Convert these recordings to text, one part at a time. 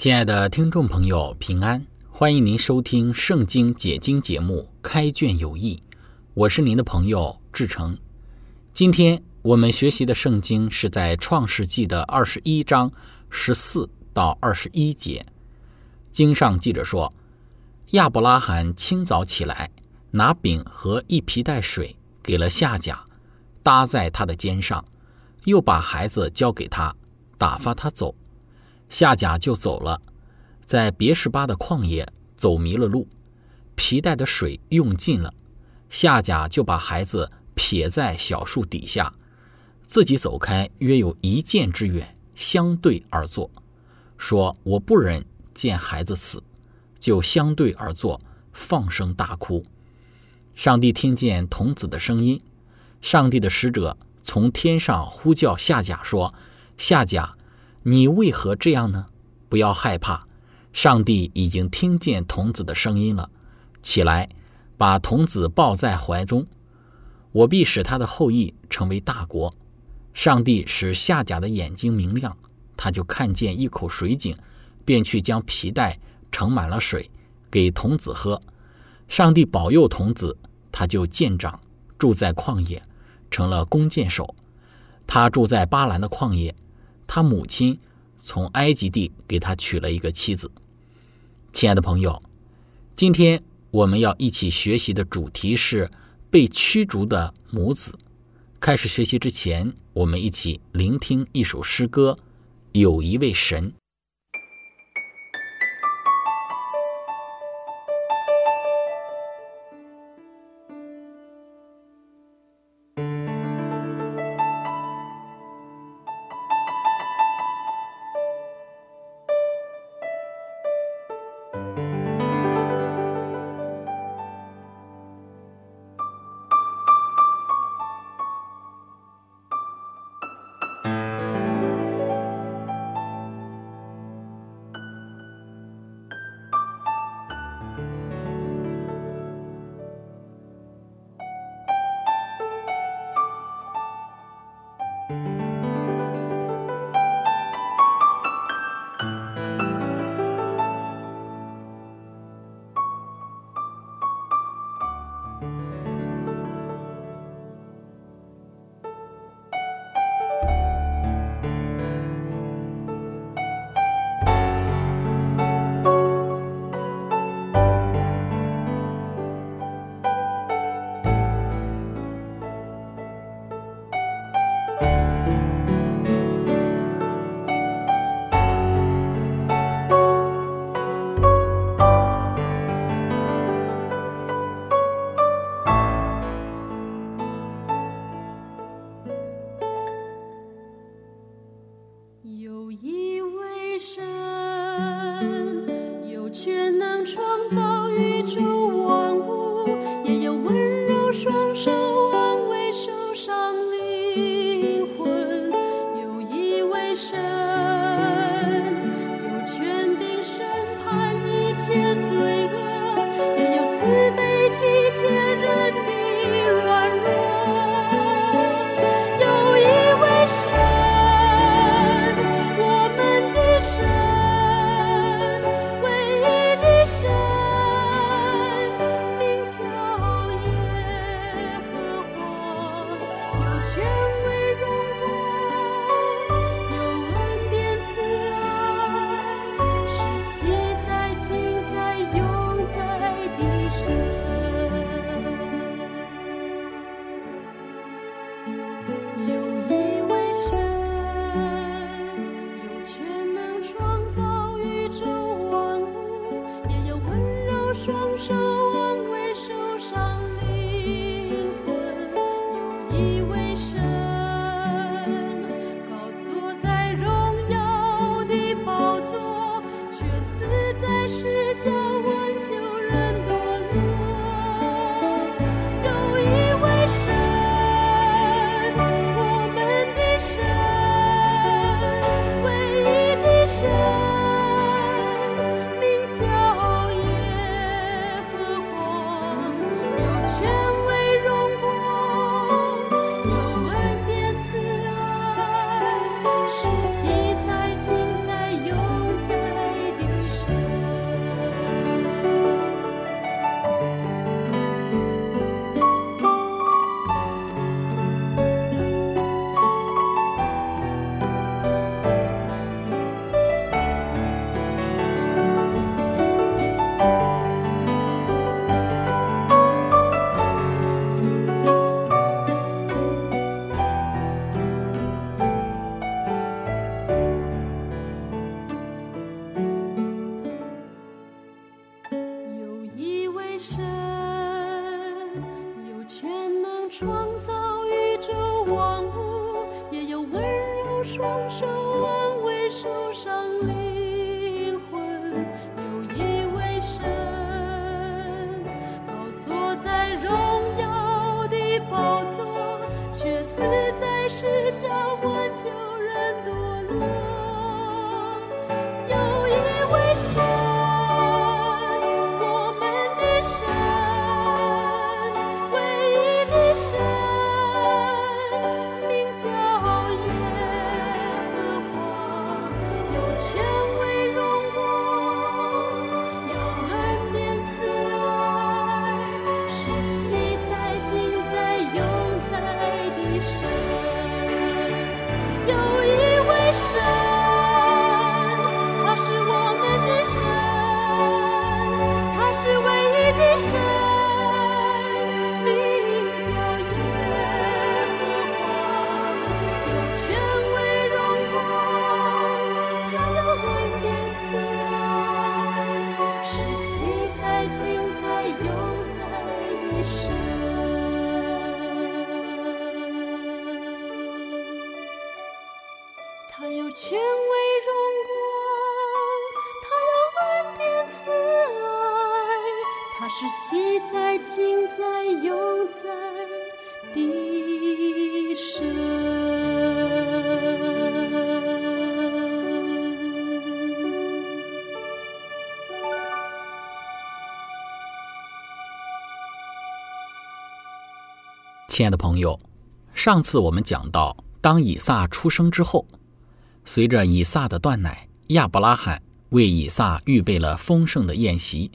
亲爱的听众朋友，平安！欢迎您收听《圣经解经》节目《开卷有益》，我是您的朋友志成。今天我们学习的圣经是在《创世纪》的二十一章十四到二十一节。经上记着说：“亚伯拉罕清早起来，拿饼和一皮带水给了夏甲，搭在他的肩上，又把孩子交给他，打发他走。”夏甲就走了，在别什巴的旷野走迷了路，皮带的水用尽了，夏甲就把孩子撇在小树底下，自己走开约有一箭之远，相对而坐，说：“我不忍见孩子死。”就相对而坐，放声大哭。上帝听见童子的声音，上帝的使者从天上呼叫夏甲说：“夏甲。”你为何这样呢？不要害怕，上帝已经听见童子的声音了。起来，把童子抱在怀中，我必使他的后裔成为大国。上帝使夏甲的眼睛明亮，他就看见一口水井，便去将皮带盛满了水，给童子喝。上帝保佑童子，他就见长，住在旷野，成了弓箭手。他住在巴兰的旷野。他母亲从埃及地给他娶了一个妻子。亲爱的朋友，今天我们要一起学习的主题是被驱逐的母子。开始学习之前，我们一起聆听一首诗歌：有一位神。权是昔在今在永在的神。亲爱的朋友，上次我们讲到，当以撒出生之后，随着以撒的断奶，亚伯拉罕为以撒预备了丰盛的宴席。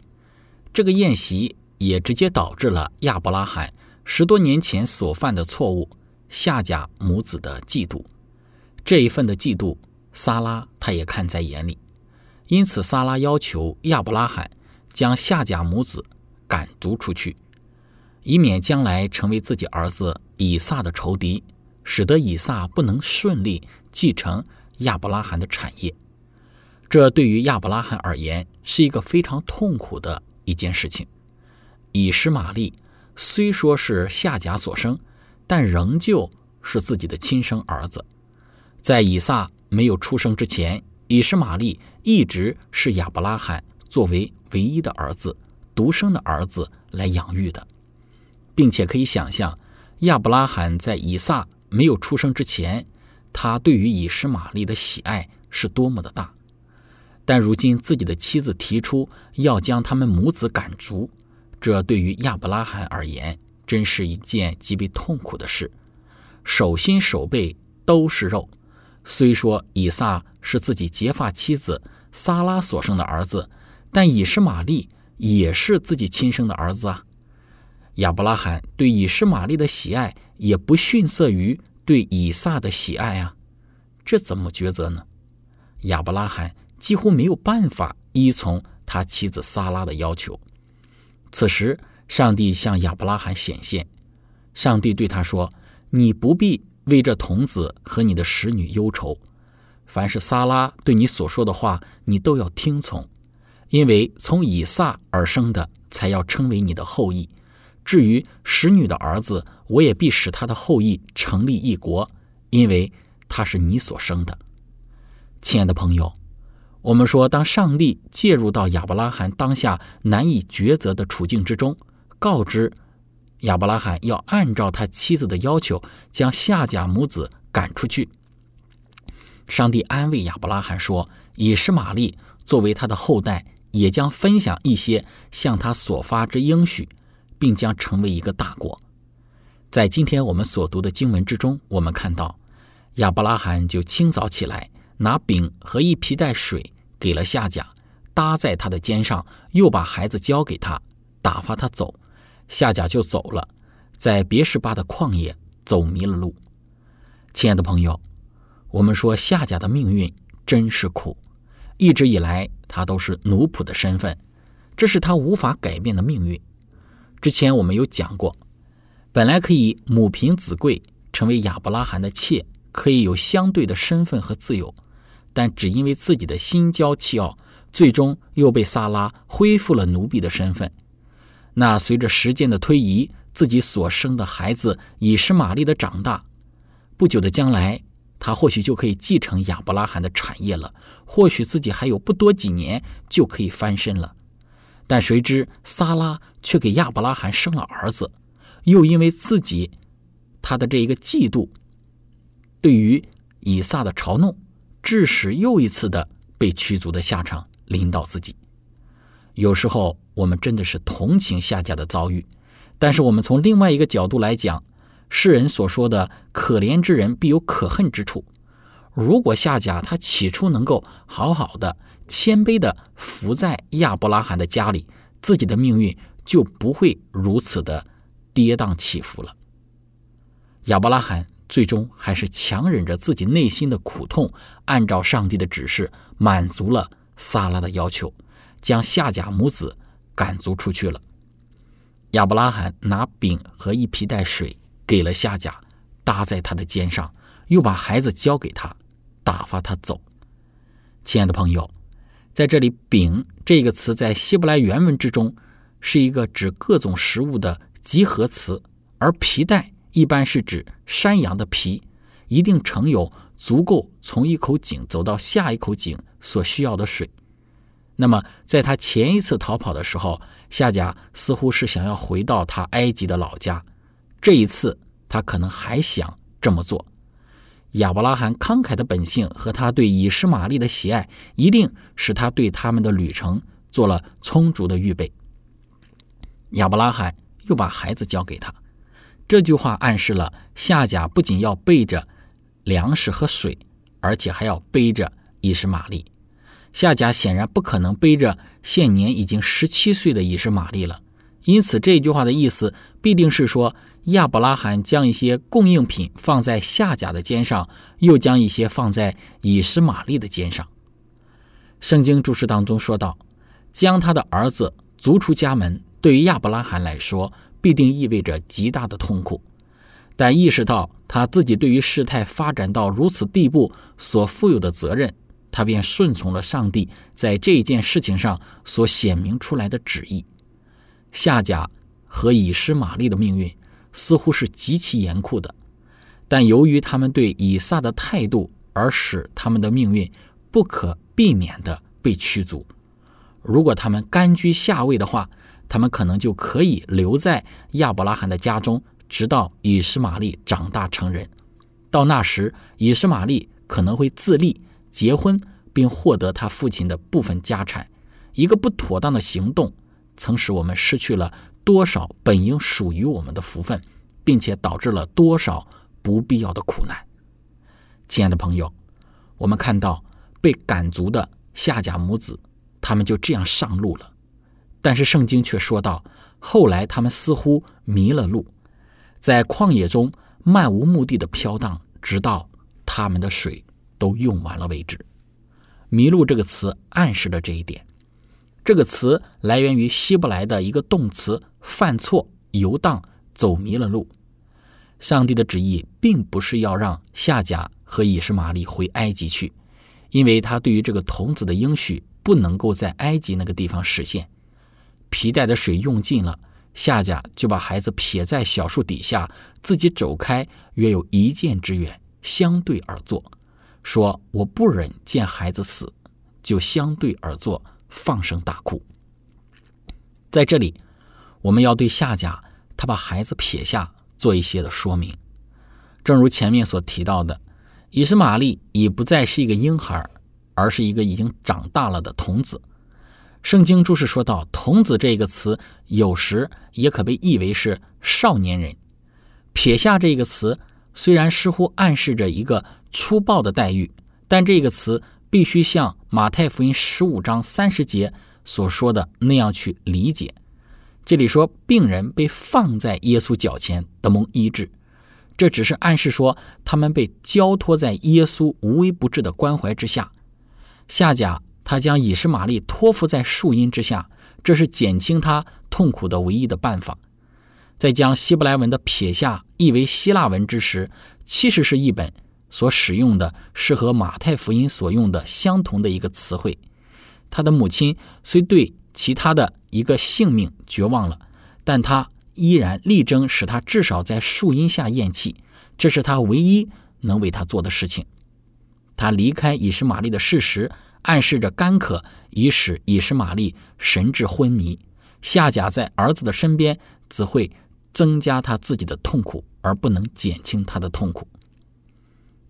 这个宴席也直接导致了亚伯拉罕十多年前所犯的错误——夏甲母子的嫉妒。这一份的嫉妒，撒拉他也看在眼里，因此撒拉要求亚伯拉罕将夏甲母子赶逐出去。以免将来成为自己儿子以撒的仇敌，使得以撒不能顺利继承亚伯拉罕的产业。这对于亚伯拉罕而言是一个非常痛苦的一件事情。以实玛利虽说是夏甲所生，但仍旧是自己的亲生儿子。在以撒没有出生之前，以实玛利一直是亚伯拉罕作为唯一的儿子、独生的儿子来养育的。并且可以想象，亚伯拉罕在以撒没有出生之前，他对于以实玛利的喜爱是多么的大。但如今自己的妻子提出要将他们母子赶逐，这对于亚伯拉罕而言，真是一件极为痛苦的事。手心手背都是肉。虽说以撒是自己结发妻子撒拉所生的儿子，但以实玛利也是自己亲生的儿子啊。亚伯拉罕对以实玛利的喜爱也不逊色于对以撒的喜爱啊，这怎么抉择呢？亚伯拉罕几乎没有办法依从他妻子撒拉的要求。此时，上帝向亚伯拉罕显现，上帝对他说：“你不必为这童子和你的使女忧愁，凡是撒拉对你所说的话，你都要听从，因为从以撒而生的才要称为你的后裔。”至于使女的儿子，我也必使他的后裔成立一国，因为他是你所生的。亲爱的朋友，我们说，当上帝介入到亚伯拉罕当下难以抉择的处境之中，告知亚伯拉罕要按照他妻子的要求将夏甲母子赶出去，上帝安慰亚伯拉罕说：“以实玛利作为他的后代，也将分享一些向他所发之应许。”并将成为一个大国。在今天我们所读的经文之中，我们看到亚伯拉罕就清早起来，拿饼和一皮带水给了夏甲，搭在他的肩上，又把孩子交给他，打发他走。夏甲就走了，在别什巴的旷野走迷了路。亲爱的朋友，我们说夏甲的命运真是苦，一直以来他都是奴仆的身份，这是他无法改变的命运。之前我们有讲过，本来可以母凭子贵，成为亚伯拉罕的妾，可以有相对的身份和自由，但只因为自己的心骄气傲，最终又被萨拉恢复了奴婢的身份。那随着时间的推移，自己所生的孩子以实玛利的长大，不久的将来，他或许就可以继承亚伯拉罕的产业了，或许自己还有不多几年就可以翻身了。但谁知萨拉却给亚伯拉罕生了儿子，又因为自己他的这一个嫉妒，对于以撒的嘲弄，致使又一次的被驱逐的下场临到自己。有时候我们真的是同情夏甲的遭遇，但是我们从另外一个角度来讲，世人所说的“可怜之人必有可恨之处”，如果夏甲他起初能够好好的、谦卑的伏在亚伯拉罕的家里，自己的命运就不会如此的跌宕起伏了。亚伯拉罕最终还是强忍着自己内心的苦痛，按照上帝的指示，满足了撒拉的要求。将夏甲母子赶逐出去了。亚伯拉罕拿饼和一皮带水给了夏甲，搭在他的肩上，又把孩子交给他，打发他走。亲爱的朋友，在这里，“饼”这个词在希伯来原文之中是一个指各种食物的集合词，而皮带一般是指山羊的皮，一定盛有足够从一口井走到下一口井所需要的水。那么，在他前一次逃跑的时候，夏甲似乎是想要回到他埃及的老家。这一次，他可能还想这么做。亚伯拉罕慷慨的本性和他对以实玛利的喜爱，一定使他对他们的旅程做了充足的预备。亚伯拉罕又把孩子交给他，这句话暗示了夏甲不仅要背着粮食和水，而且还要背着以实玛利。夏甲显然不可能背着现年已经十七岁的以实玛利了，因此这句话的意思必定是说亚伯拉罕将一些供应品放在夏甲的肩上，又将一些放在以实玛利的肩上。圣经注释当中说道：“将他的儿子逐出家门，对于亚伯拉罕来说，必定意味着极大的痛苦。但意识到他自己对于事态发展到如此地步所负有的责任。”他便顺从了上帝在这件事情上所显明出来的旨意。夏甲和以实玛利的命运似乎是极其严酷的，但由于他们对以撒的态度，而使他们的命运不可避免地被驱逐。如果他们甘居下位的话，他们可能就可以留在亚伯拉罕的家中，直到以实玛利长大成人。到那时，以实玛利可能会自立。结婚并获得他父亲的部分家产，一个不妥当的行动，曾使我们失去了多少本应属于我们的福分，并且导致了多少不必要的苦难。亲爱的朋友，我们看到被赶足的夏甲母子，他们就这样上路了。但是圣经却说到，后来他们似乎迷了路，在旷野中漫无目的的飘荡，直到他们的水。都用完了为止。迷路这个词暗示了这一点。这个词来源于希伯来的一个动词“犯错、游荡、走迷了路”。上帝的旨意并不是要让夏甲和以实玛利回埃及去，因为他对于这个童子的应许不能够在埃及那个地方实现。皮带的水用尽了，夏甲就把孩子撇在小树底下，自己走开约有一箭之远，相对而坐。说我不忍见孩子死，就相对而坐，放声大哭。在这里，我们要对夏甲他把孩子撇下做一些的说明。正如前面所提到的，以实玛利已不再是一个婴孩，而是一个已经长大了的童子。圣经注释说到“童子”这个词，有时也可被译为是少年人。撇下这个词。虽然似乎暗示着一个粗暴的待遇，但这个词必须像马太福音十五章三十节所说的那样去理解。这里说病人被放在耶稣脚前得蒙医治，这只是暗示说他们被交托在耶稣无微不至的关怀之下。下甲他将以实玛利托付在树荫之下，这是减轻他痛苦的唯一的办法。在将希伯来文的撇下译为希腊文之时，其实是一本所使用的是和马太福音所用的相同的一个词汇。他的母亲虽对其他的一个性命绝望了，但他依然力争使他至少在树荫下咽气，这是他唯一能为他做的事情。他离开以实玛利的事实，暗示着干渴已使以实玛利神志昏迷。夏甲在儿子的身边，只会增加他自己的痛苦，而不能减轻他的痛苦。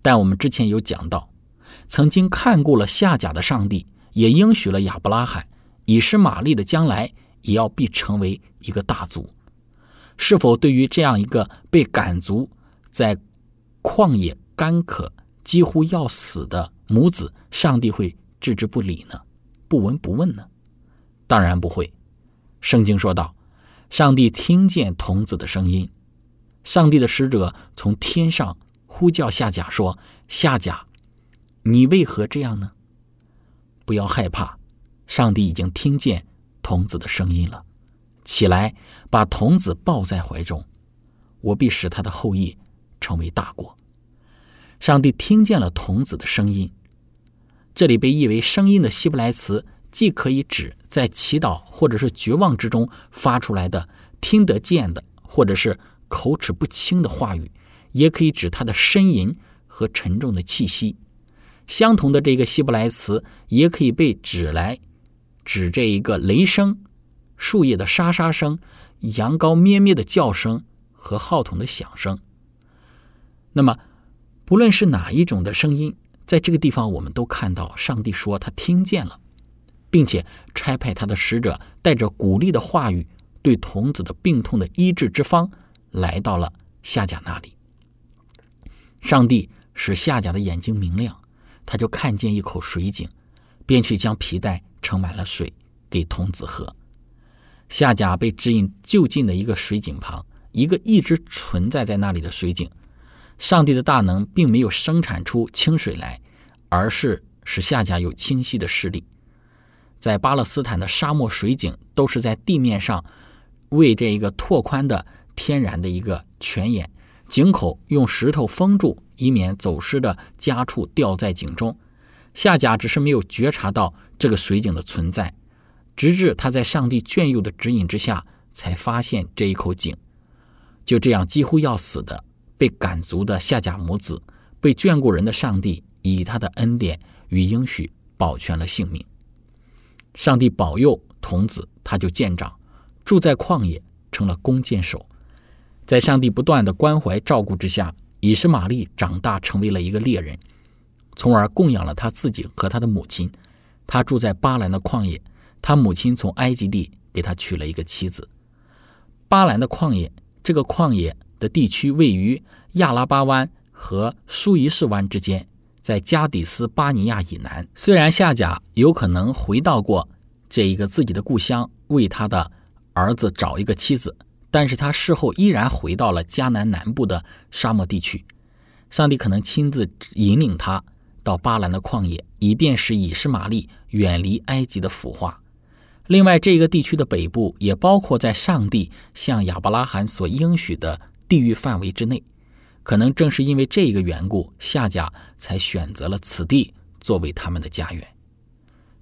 但我们之前有讲到，曾经看顾了夏甲的上帝，也应许了亚伯拉罕，以实玛利的将来也要必成为一个大族。是否对于这样一个被赶逐在旷野干渴、几乎要死的母子，上帝会置之不理呢？不闻不问呢？当然不会。圣经说道：“上帝听见童子的声音，上帝的使者从天上呼叫夏甲说：‘夏甲，你为何这样呢？不要害怕，上帝已经听见童子的声音了。’”起来，把童子抱在怀中，我必使他的后裔成为大国。上帝听见了童子的声音，这里被译为“声音”的希伯来词，既可以指在祈祷或者是绝望之中发出来的听得见的，或者是口齿不清的话语，也可以指他的呻吟和沉重的气息。相同的这个希伯来词，也可以被指来指这一个雷声。树叶的沙沙声、羊羔咩咩的叫声和号筒的响声。那么，不论是哪一种的声音，在这个地方，我们都看到上帝说他听见了，并且差派他的使者带着鼓励的话语，对童子的病痛的医治之方来到了夏甲那里。上帝使夏甲的眼睛明亮，他就看见一口水井，便去将皮带盛满了水给童子喝。夏甲被指引就近的一个水井旁，一个一直存在在那里的水井。上帝的大能并没有生产出清水来，而是使夏甲有清晰的视力。在巴勒斯坦的沙漠水井都是在地面上为这一个拓宽的天然的一个泉眼，井口用石头封住，以免走失的家畜掉在井中。夏甲只是没有觉察到这个水井的存在。直至他在上帝眷佑的指引之下，才发现这一口井。就这样，几乎要死的被赶逐的夏甲母子，被眷顾人的上帝以他的恩典与应许保全了性命。上帝保佑童子，他就见长，住在旷野，成了弓箭手。在上帝不断的关怀照顾之下，以实玛利长大成为了一个猎人，从而供养了他自己和他的母亲。他住在巴兰的旷野。他母亲从埃及地给他娶了一个妻子。巴兰的旷野，这个旷野的地区位于亚拉巴湾和苏伊士湾之间，在加底斯巴尼亚以南。虽然夏甲有可能回到过这一个自己的故乡，为他的儿子找一个妻子，但是他事后依然回到了迦南南部的沙漠地区。上帝可能亲自引领他到巴兰的旷野，以便使以实玛利远离埃及的腐化。另外，这个地区的北部也包括在上帝向亚伯拉罕所应许的地域范围之内。可能正是因为这个缘故，夏家才选择了此地作为他们的家园。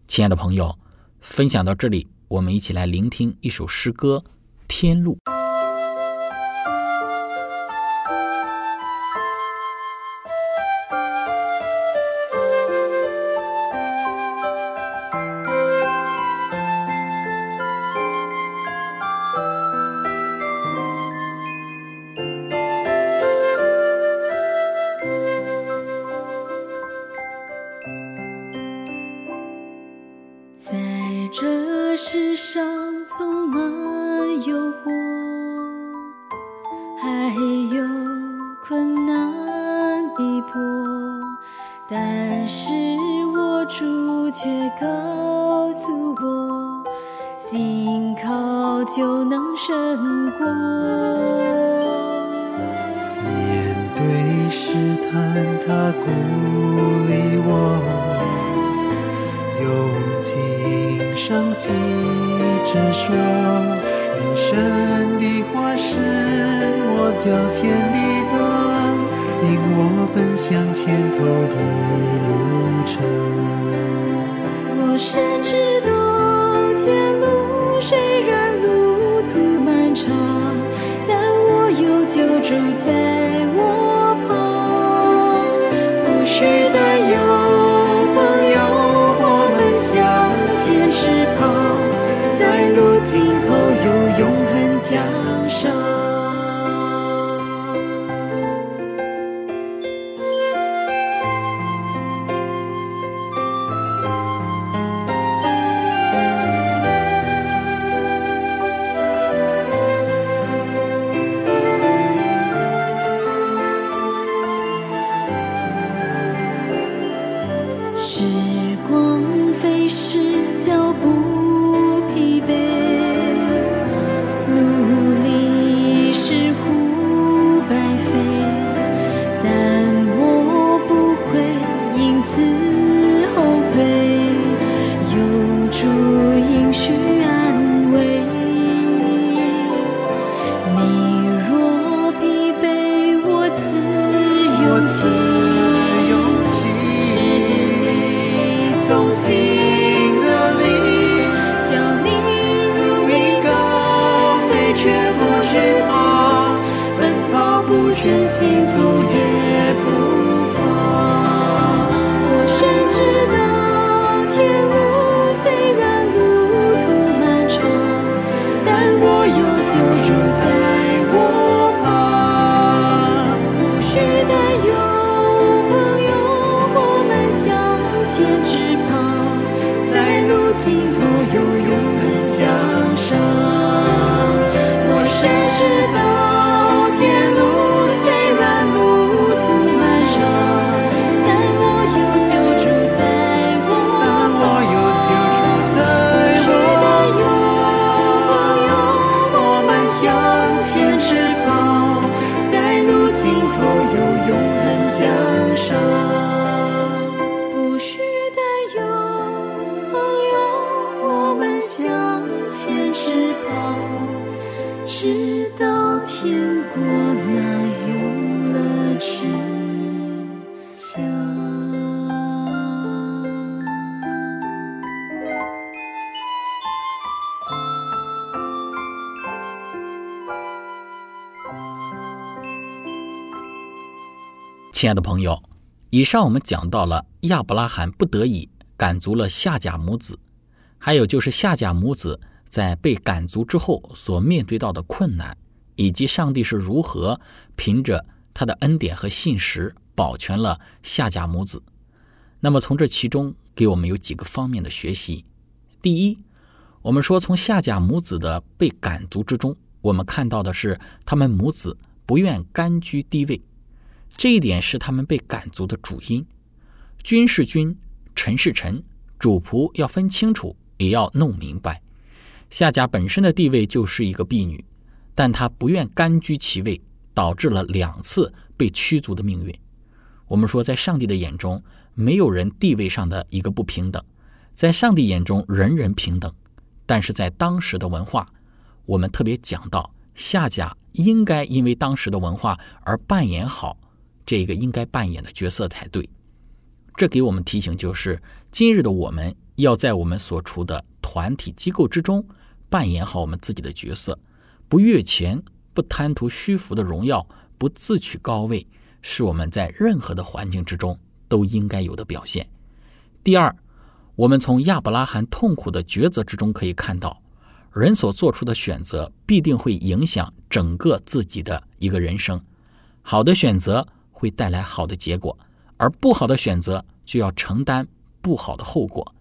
亲爱的朋友，分享到这里，我们一起来聆听一首诗歌《天路》。这世上，说，人生的话是我脚前的灯，引我奔向前头的路程。我深知道天路虽然路途漫长，但我有救主在我会亲爱的朋友，以上我们讲到了亚伯拉罕不得已赶足了夏甲母子，还有就是夏甲母子在被赶足之后所面对到的困难，以及上帝是如何凭着他的恩典和信实保全了夏甲母子。那么从这其中给我们有几个方面的学习。第一，我们说从夏甲母子的被赶足之中，我们看到的是他们母子不愿甘居低位。这一点是他们被赶足的主因。君是君，臣是臣，主仆要分清楚，也要弄明白。夏甲本身的地位就是一个婢女，但她不愿甘居其位，导致了两次被驱逐的命运。我们说，在上帝的眼中，没有人地位上的一个不平等，在上帝眼中人人平等。但是在当时的文化，我们特别讲到夏甲应该因为当时的文化而扮演好。这个应该扮演的角色才对。这给我们提醒就是，今日的我们要在我们所处的团体机构之中扮演好我们自己的角色，不越权，不贪图虚浮的荣耀，不自取高位，是我们在任何的环境之中都应该有的表现。第二，我们从亚伯拉罕痛苦的抉择之中可以看到，人所做出的选择必定会影响整个自己的一个人生。好的选择。会带来好的结果，而不好的选择就要承担不好的后果。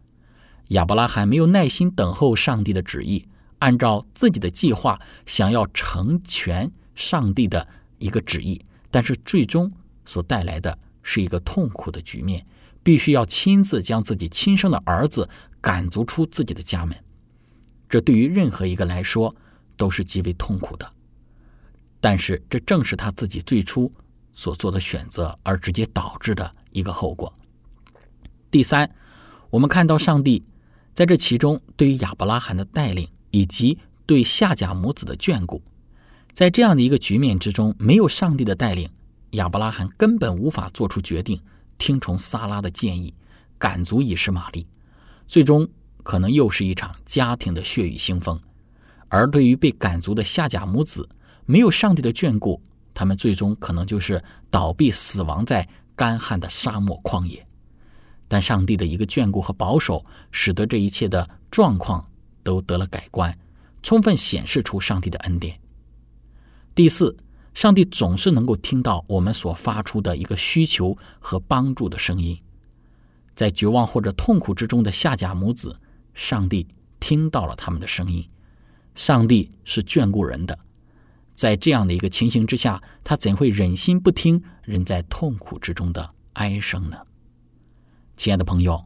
亚伯拉罕没有耐心等候上帝的旨意，按照自己的计划想要成全上帝的一个旨意，但是最终所带来的是一个痛苦的局面，必须要亲自将自己亲生的儿子赶逐出自己的家门。这对于任何一个来说都是极为痛苦的，但是这正是他自己最初。所做的选择而直接导致的一个后果。第三，我们看到上帝在这其中对于亚伯拉罕的带领，以及对夏甲母子的眷顾，在这样的一个局面之中，没有上帝的带领，亚伯拉罕根本无法做出决定，听从撒拉的建议，赶足以实玛丽，最终可能又是一场家庭的血雨腥风。而对于被赶足的夏甲母子，没有上帝的眷顾。他们最终可能就是倒闭、死亡在干旱的沙漠旷野，但上帝的一个眷顾和保守，使得这一切的状况都得了改观，充分显示出上帝的恩典。第四，上帝总是能够听到我们所发出的一个需求和帮助的声音。在绝望或者痛苦之中的夏甲母子，上帝听到了他们的声音。上帝是眷顾人的，在这样的一个情形之下，他怎会忍心不听人在痛苦之中的哀声呢？亲爱的朋友，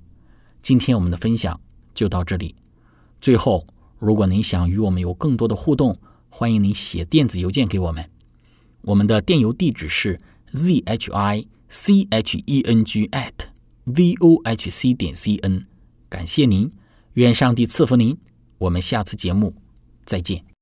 今天我们的分享就到这里。最后，如果您想与我们有更多的互动，欢迎您写电子邮件给我们。我们的电邮地址是 z h i c h e n g at v o h c 点 c n。感谢您，愿上帝赐福您。我们下次节目再见。